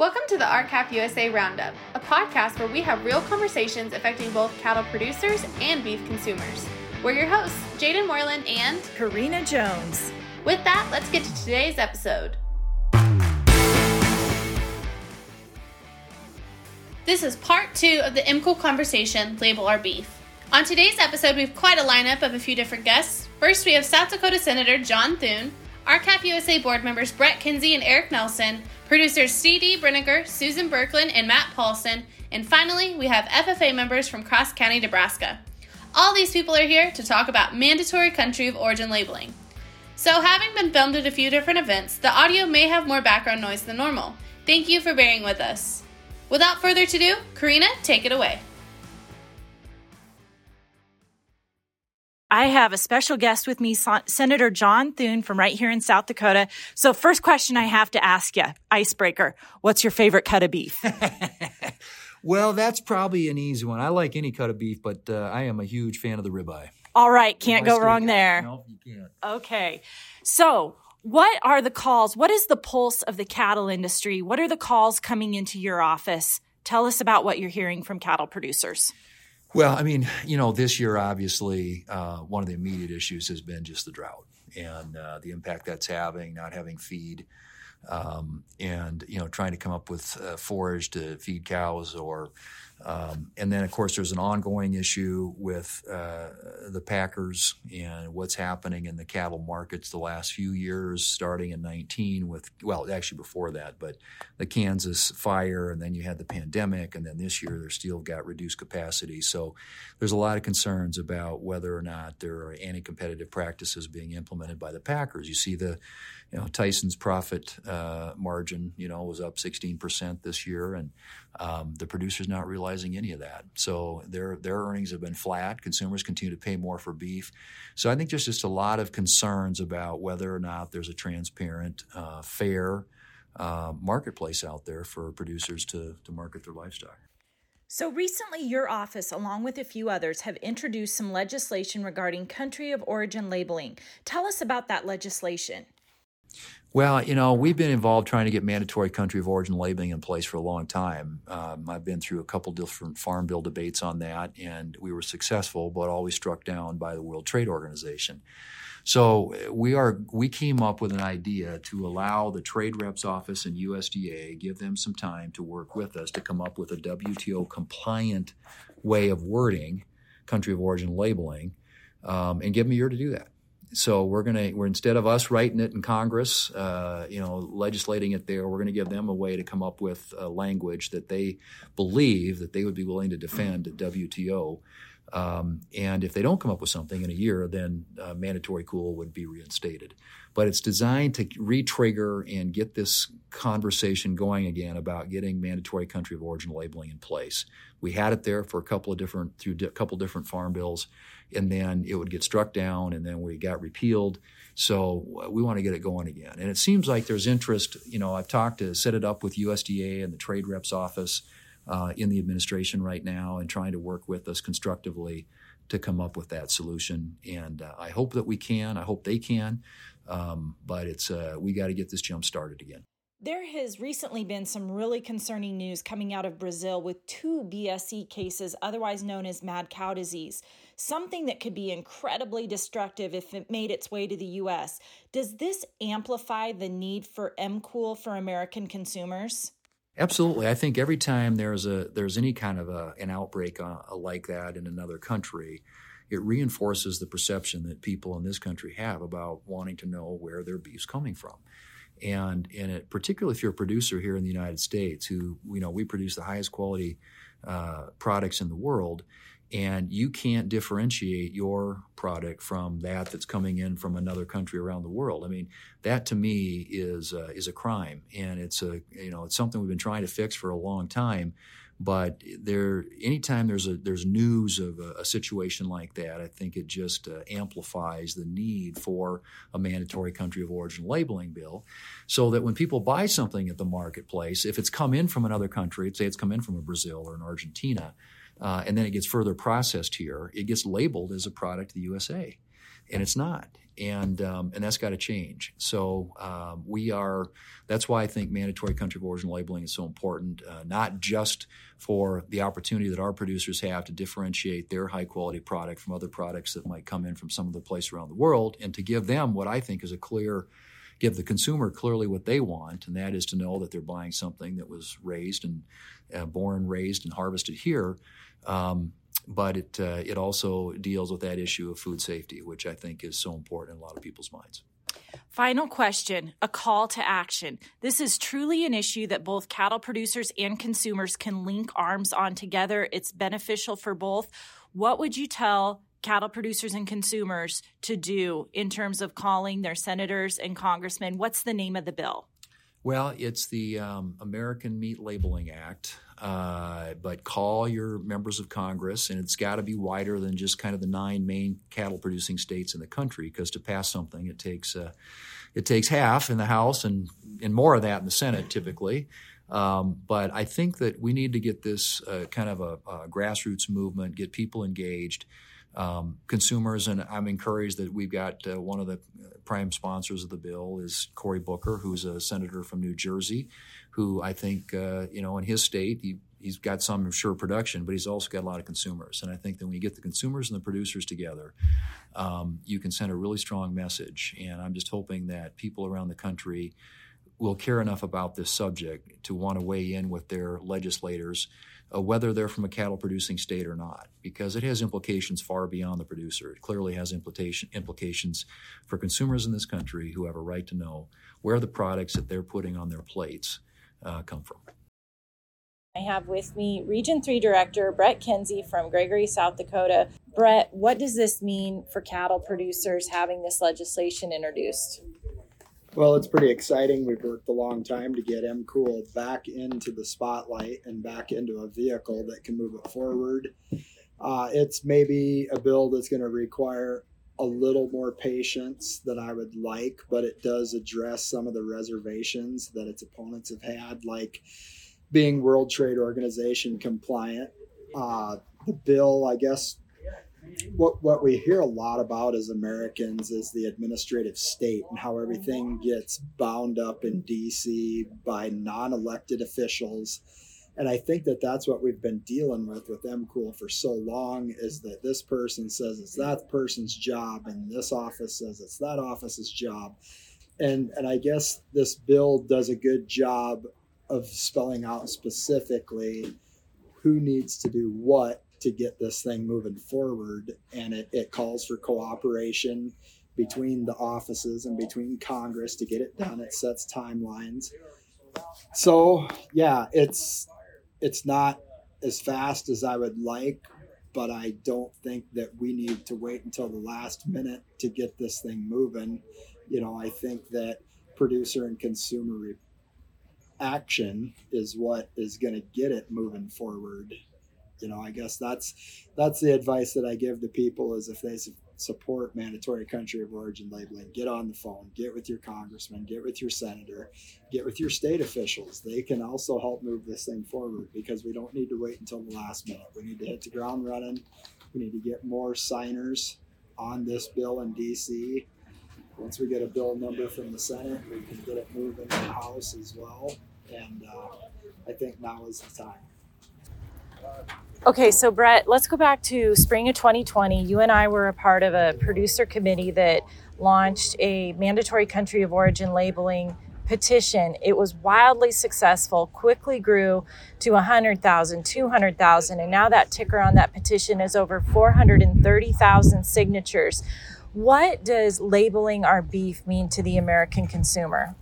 Welcome to the R-CALF USA Roundup, a podcast where we have real conversations affecting both cattle producers and beef consumers. We're your hosts, Jaden Moreland and Karina Jones. With that, let's get to today's episode. This is part two of the MCOOL conversation, Label Our Beef. On today's episode, we have quite a lineup of a few different guests. First, we have South Dakota Senator John Thune, R-CALF USA board members Brett Kenzy and Eric Nelson, producers C.D. Brinegar, Susan Burkland, and Matt Paulsen, and finally, we have FFA members from Cross County, Nebraska. All these people are here to talk about mandatory country of origin labeling. So, having been filmed at a few different events, the audio may have more background noise than normal. Thank you for bearing with us. Without further ado, Karina, take it away. I have a special guest with me, Senator John Thune from right here in South Dakota. So first question I have to ask you, icebreaker, what's your favorite cut of beef? well, that's probably an easy one. I like any cut of beef, but uh, I am a huge fan of the ribeye. All right, can't go wrong there. No, you can't. Okay. So, what are the calls? What is the pulse of the cattle industry? What are the calls coming into your office? Tell us about what you're hearing from cattle producers. Well, I mean, you know, this year, obviously, uh, one of the immediate issues has been just the drought and uh, the impact that's having, not having feed, um, and, you know, trying to come up with uh, forage to feed cows or um, and then, of course, there's an ongoing issue with uh, the Packers and what's happening in the cattle markets the last few years, starting in 19 with, well, actually before that, but the Kansas fire, and then you had the pandemic, and then this year they're still got reduced capacity. So there's a lot of concerns about whether or not there are anti competitive practices being implemented by the Packers. You see the you know, Tyson's profit uh, margin, you know, was up 16% this year, and um, the producer's not realizing any of that. So their their earnings have been flat. Consumers continue to pay more for beef. So I think there's just a lot of concerns about whether or not there's a transparent, uh, fair uh, marketplace out there for producers to to market their livestock. So recently, your office, along with a few others, have introduced some legislation regarding country of origin labeling. Tell us about that legislation. Well, you know, we've been involved trying to get mandatory country of origin labeling in place for a long time. Um, I've been through a couple different farm bill debates on that, and we were successful, but always struck down by the World Trade Organization. So we are we came up with an idea to allow the trade reps office and USDA give them some time to work with us to come up with a WTO compliant way of wording country of origin labeling, um, and give them a year to do that so we're going to we're instead of us writing it in Congress, uh, you know, legislating it there, we're going to give them a way to come up with language that they believe that they would be willing to defend at WTO. Um, and if they don't come up with something in a year, then uh, mandatory COOL would be reinstated. But it's designed to re-trigger and get this conversation going again about getting mandatory country of origin labeling in place. We had it there for a couple of different through a couple different farm bills and then it would get struck down, and then we got repealed. So uh, we want to get it going again. And it seems like there's interest. You know, I've talked to set it up with USDA and the trade reps office uh, in the administration right now, and trying to work with us constructively to come up with that solution. And uh, I hope that we can. I hope they can. Um, but it's uh, we got to get this jump started again. There has recently been some really concerning news coming out of Brazil with two BSE cases, otherwise known as mad cow disease, something that could be incredibly destructive if it made its way to the US. Does this amplify the need for MCOOL for American consumers? Absolutely. I think every time there's a there's any kind of a, an outbreak uh, like that in another country, it reinforces the perception that people in this country have about wanting to know where their beef's coming from and and it, particularly if you're a producer here in the United States, who you know we produce the highest quality uh, products in the world, and you can't differentiate your product from that that's coming in from another country around the world. I mean, that to me is uh, is a crime, and it's a you know it's something we've been trying to fix for a long time. But there, anytime there's a there's news of a, a situation like that, I think it just uh, amplifies the need for a mandatory country of origin labeling bill, so that when people buy something at the marketplace, if it's come in from another country, say it's come in from a Brazil or an Argentina, uh, and then it gets further processed here, it gets labeled as a product of the USA, and it's not. and um, and that's got to change. So um, we are. That's why I think mandatory country of origin labeling is so important, uh, not just for the opportunity that our producers have to differentiate their high quality product from other products that might come in from some other place around the world, and to give them what I think is a clear give the consumer clearly what they want, and that is to know that they're buying something that was raised and uh, born, raised, and harvested here. Um, but it uh, it also deals with that issue of food safety, which I think is so important in a lot of people's minds. Final question, a call to action. This is truly an issue that both cattle producers and consumers can link arms on together. It's beneficial for both. What would you tell cattle producers and consumers to do in terms of calling their senators and congressmen? What's the name of the bill? Well, it's the um, American Meat Labeling Act, uh, but call your members of Congress, and it's got to be wider than just kind of the nine main cattle producing states in the country, because to pass something, it takes uh, it takes half in the House and and more of that in the Senate typically. Um, but I think that we need to get this uh, kind of a, a grassroots movement, get people engaged um, consumers. And I'm encouraged that we've got uh, one of the prime sponsors of the bill is Cory Booker, who's a senator from New Jersey, who I think, uh, you know, in his state, he, he's got some sure production, but he's also got a lot of consumers. And I think that when you get the consumers and the producers together, um, you can send a really strong message. And I'm just hoping that people around the country will care enough about this subject to want to weigh in with their legislators uh, whether they're from a cattle producing state or not, because it has implications far beyond the producer. It clearly has implication, implications for consumers in this country who have a right to know where the products that they're putting on their plates uh, come from. I have with me Region 3 Director Brett Kenzy from Gregory, South Dakota. Brett, what does this mean for cattle producers having this legislation introduced? Well, it's pretty exciting. We've worked a long time to get MCOOL back into the spotlight and back into a vehicle that can move it forward. Uh, it's maybe a bill that's going to require a little more patience than I would like, but it does address some of the reservations that its opponents have had, like being World Trade Organization compliant. Uh, the bill, I guess, what what we hear a lot about as Americans is the administrative state and how everything gets bound up in DC by non-elected officials. And I think that that's what we've been dealing with with MCOOL for so long is that this person says it's that person's job and this office says it's that office's job. And and I guess this bill does a good job of spelling out specifically who needs to do what to get this thing moving forward. And it, it calls for cooperation between the offices and between Congress to get it done. It sets timelines. So yeah, it's it's not as fast as I would like, but I don't think that we need to wait until the last minute to get this thing moving. You know, I think that producer and consumer action is what is going to get it moving forward you know i guess that's that's the advice that i give to people is if they support mandatory country of origin labeling get on the phone get with your congressman get with your senator get with your state officials. They can also help move this thing forward because we don't need to wait until the last minute. We need to hit the ground running. We need to get more signers on this bill in dc once we get a bill number from the senate we can get it moving in the house as well. And uh, i think now is the time Okay, so Brett, let's go back to spring of 2020. You and I were a part of a producer committee that launched a mandatory country of origin labeling petition. It was wildly successful, quickly grew to 100,000, 200,000, and now that ticker on that petition is over 430,000 signatures. What does labeling our beef mean to the American consumer?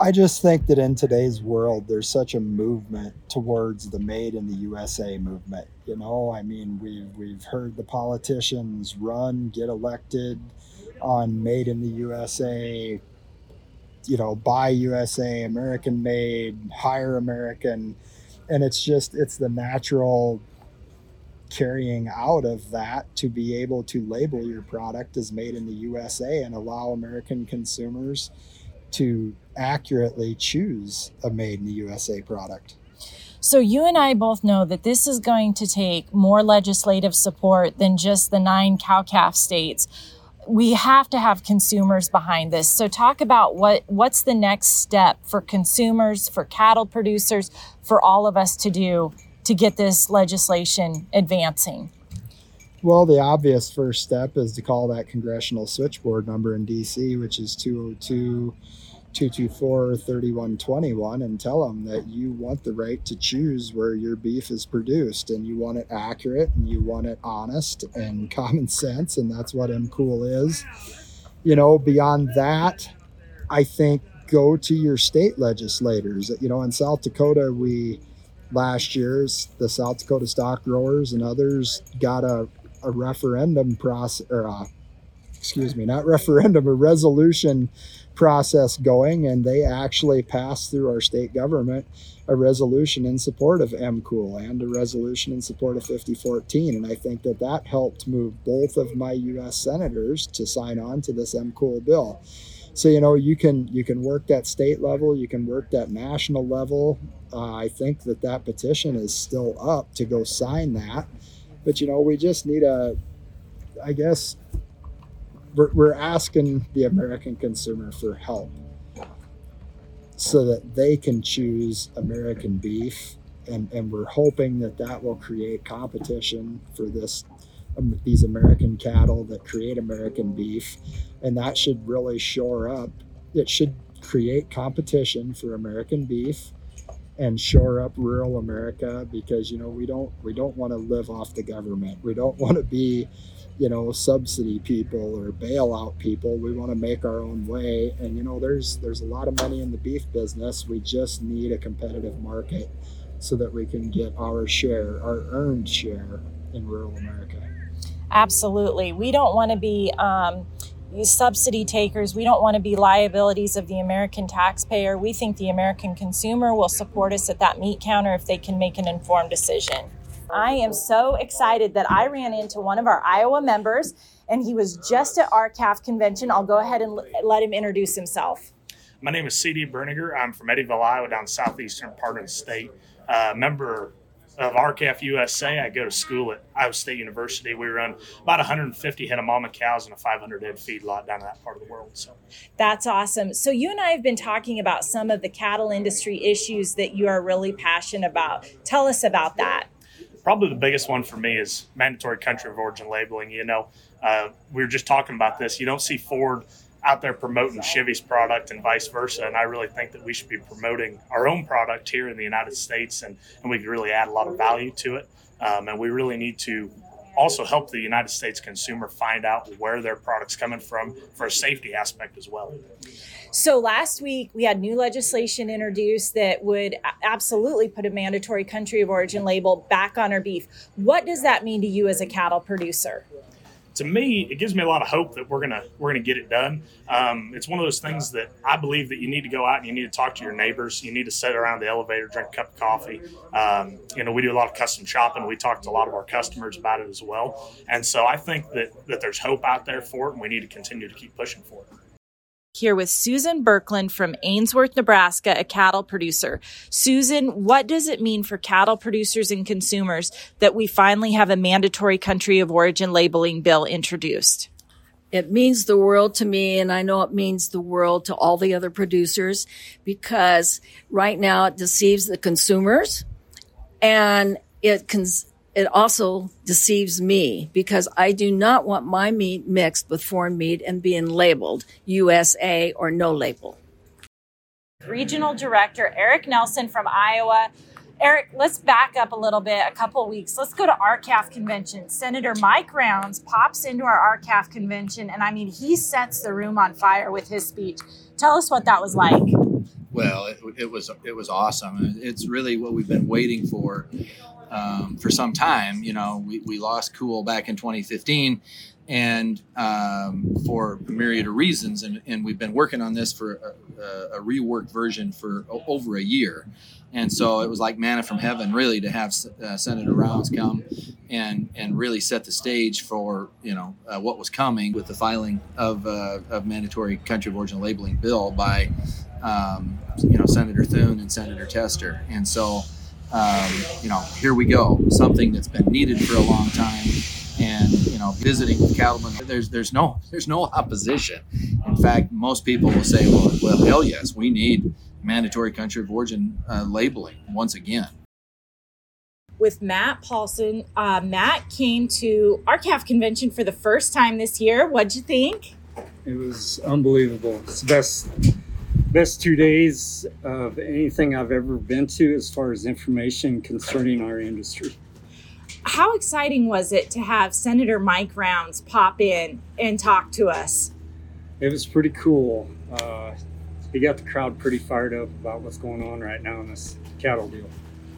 I just think that in today's world, there's such a movement towards the "Made in the USA" movement. You know, I mean, we've we've heard the politicians run, get elected on "Made in the USA." You know, buy USA, American made, hire American, and it's just it's the natural carrying out of that to be able to label your product as made in the USA and allow American consumers to accurately choose a made in the USA product. So, you and I both know that this is going to take more legislative support than just the nine cow calf states. We have to have consumers behind this. So, talk about what, what's the next step for consumers, for cattle producers, for all of us to do to get this legislation advancing. Well, the obvious first step is to call that congressional switchboard number in DC, which is 202 224 3121 and tell them that you want the right to choose where your beef is produced and you want it accurate and you want it honest and common sense and that's what MCOOL is. You know, beyond that, I think go to your state legislators. You know, in South Dakota, we last year's the South Dakota stock growers and others got a, a referendum process or a, excuse me, not referendum, a resolution process going, and they actually passed through our state government a resolution in support of MCOOL and a resolution in support of 5014. And I think that that helped move both of my U.S. senators to sign on to this MCOOL bill. So you know you can you can work that state level, you can work that national level. Uh, I think that that petition is still up to go sign that, but you know we just need a, I guess we're, we're asking the American consumer for help so that they can choose American beef. And, and we're hoping that that will create competition for this um, these American cattle that create American beef, and that should really shore up. It should create competition for American beef and shore up rural America because you know we don't we don't want to live off the government. We don't want to be you know subsidy people or bailout people we want to make our own way. And you know there's there's a lot of money in the beef business. We just need a competitive market so that we can get our share our earned share in rural america. Absolutely. We don't want to be um, subsidy takers. We don't want to be liabilities of the american taxpayer. We think the american consumer will support us at that meat counter if they can make an informed decision I am so excited that I ran into one of our Iowa members and he was just at R-CALF convention. I'll go ahead and let him introduce himself. My name is C.D. Brinegar. I'm from Eddyville, Iowa, down southeastern part of the state. Uh, member of R-CALF USA. I go to school at Iowa State University. We run about 150 head of mama cows and a 500 head feedlot down in that part of the world. So that's awesome. So you and I have been talking about some of the cattle industry issues that you are really passionate about. Tell us about that probably the biggest one for me is mandatory country of origin labeling. You know, uh, we were just talking about this. You don't see Ford out there promoting Chevy's product and vice versa. And I really think that we should be promoting our own product here in the United States, and, and we could really add a lot of value to it. Um, and we really need to also help the United States consumer find out where their product's coming from for a safety aspect as well. So last week we had new legislation introduced that would absolutely put a mandatory country of origin label back on our beef. What does that mean to you as a cattle producer? To me, it gives me a lot of hope that we're gonna we're gonna get it done. Um, it's one of those things that I believe that you need to go out and you need to talk to your neighbors. You need to sit around the elevator, drink a cup of coffee. Um, you know, we do a lot of custom shopping. We talk to a lot of our customers about it as well. And so I think that that there's hope out there for it, and we need to continue to keep pushing for it here with Susan Burkland from Ainsworth, Nebraska, a cattle producer. Susan, what does it mean for cattle producers and consumers that we finally have a mandatory country of origin labeling bill introduced? It means the world to me, and I know it means the world to all the other producers because right now it deceives the consumers and it cons- it also deceives me because I do not want my meat mixed with foreign meat and being labeled USA or no label. Regional Director Eric Nelson from Iowa. Eric, let's back up a little bit, a couple weeks. Let's go to R-CALF convention. Senator Mike Rounds pops into our R-CALF convention, and I mean, he sets the room on fire with his speech. Tell us what that was like. Well, it, it was it was awesome. It's really what we've been waiting for um, for some time. You know, we, we lost COOL back in 2015 and um, for a myriad of reasons. And, and we've been working on this for a, a, reworked version for over a year. And so it was like manna from heaven, really, to have uh, Senator Rounds come and and really set the stage for you know uh, what was coming with the filing of uh, of mandatory country of origin labeling bill by um, you know Senator Thune and Senator Tester. And so um, you know, here we go, something that's been needed for a long time. And you know, visiting with cattlemen, there's there's no there's no opposition. In fact, most people will say, well, well, hell yes, we need mandatory country of origin uh, labeling once again with Matt Paulsen. Uh, Matt came to R-CALF convention for the first time this year. What'd you think? It was unbelievable. It's the best best two days of anything I've ever been to as far as information concerning our industry. How exciting was it to have Senator Mike Rounds pop in and talk to us? It was pretty cool. Uh, he got the crowd pretty fired up about what's going on right now in this cattle deal.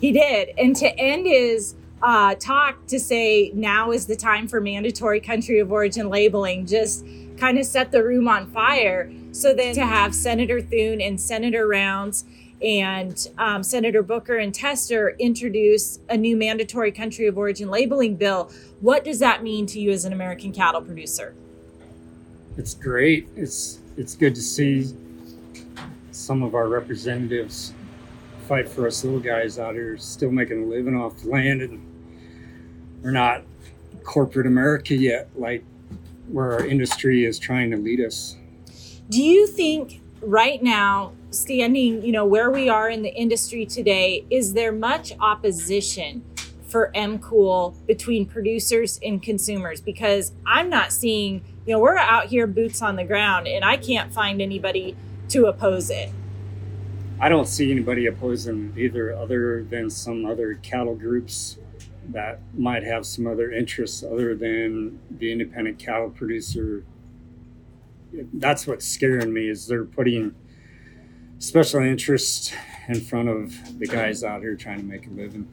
He did. And to end his uh, talk to say now is the time for mandatory country of origin labeling just kind of set the room on fire. So then to have Senator Thune and Senator Rounds and um, Senator Booker and Tester introduce a new mandatory country of origin labeling bill, what does that mean to you as an American cattle producer? It's great. It's it's good to see some of our representatives fight for us little guys out here still making a living off the land and we're not corporate America yet, like where our industry is trying to lead us. Do you think right now, standing, you know, where we are in the industry today, is there much opposition for MCOOL between producers and consumers? Because I'm not seeing, you know, we're out here boots on the ground and I can't find anybody to oppose it. I don't see anybody opposing either, other than some other cattle groups that might have some other interests other than the independent cattle producer. That's what's scaring me is they're putting special interest in front of the guys out here trying to make a living.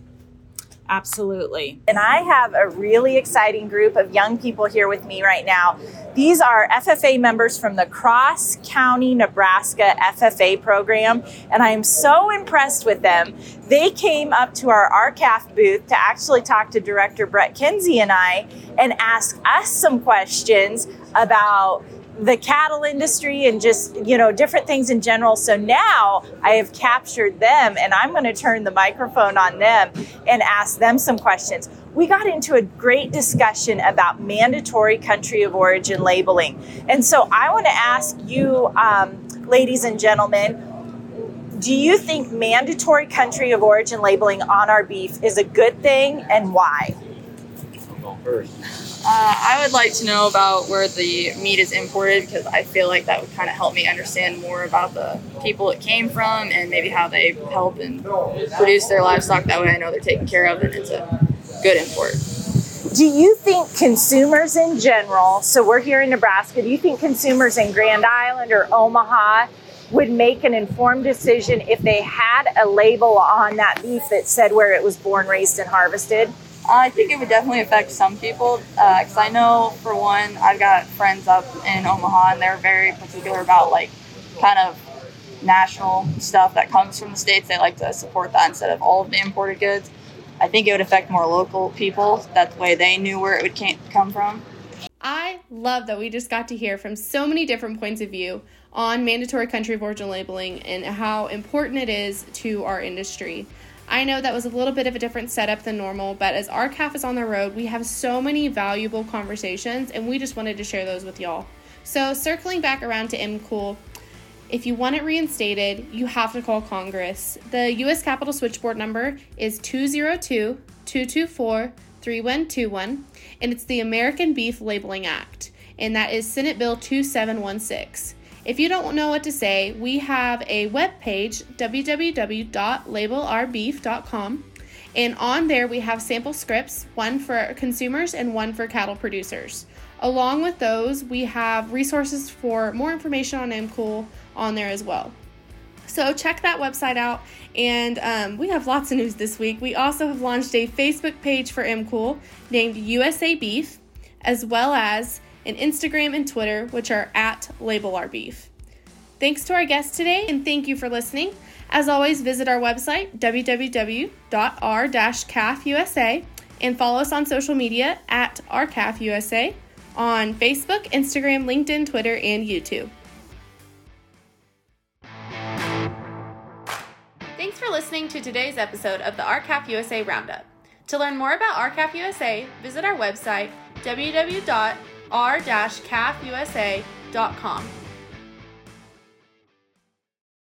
Absolutely. And I have a really exciting group of young people here with me right now. These are FFA members from the Cross County, Nebraska FFA program, and I am so impressed with them. They came up to our R-CALF booth to actually talk to Director Brett Kenzy and I and ask us some questions about the cattle industry and just you know different things in general. So now i have captured them and i'm going to turn the microphone on them and ask them some questions. We got into a great discussion about mandatory country of origin labeling. And so i want to ask you um, ladies and gentlemen do you think mandatory country of origin labeling on our beef is a good thing and why? First uh, I would like to know about where the meat is imported because I feel like that would kind of help me understand more about the people it came from and maybe how they help and produce their livestock. That way I know they're taken care of and it's a good import. Do you think consumers in general, so we're here in Nebraska, do you think consumers in Grand Island or Omaha would make an informed decision if they had a label on that beef that said where it was born, raised, and harvested? I think it would definitely affect some people because uh, I know, for one, I've got friends up in Omaha and they're very particular about like kind of national stuff that comes from the states. They like to support that instead of all of the imported goods. I think it would affect more local people. That way they knew where it would come from. I love that we just got to hear from so many different points of view on mandatory country of origin labeling and how important it is to our industry. I know that was a little bit of a different setup than normal, but as R-CALF is on the road, we have so many valuable conversations, and we just wanted to share those with y'all. So, circling back around to MCOOL, if you want it reinstated, you have to call Congress. The U.S. Capitol switchboard number is 202 224 3121, and it's the American Beef Labeling Act, and that is Senate Bill 2716. If you don't know what to say, we have a web page, www.labelourbeef.com. And on there, we have sample scripts, one for consumers and one for cattle producers. Along with those, we have resources for more information on MCOOL on there as well. So check that website out. And um, we have lots of news this week. We also have launched a Facebook page for MCOOL named USA Beef, as well as and Instagram and Twitter, which are at Label Our Beef. Thanks to our guests today, and thank you for listening. As always, visit our website, www.r-calfusa, and follow us on social media at rcalfusa on Facebook, Instagram, LinkedIn, Twitter, and YouTube. Thanks for listening to today's episode of the R-CALF USA Roundup. To learn more about R-CALF USA, visit our website www.r-calfusa.com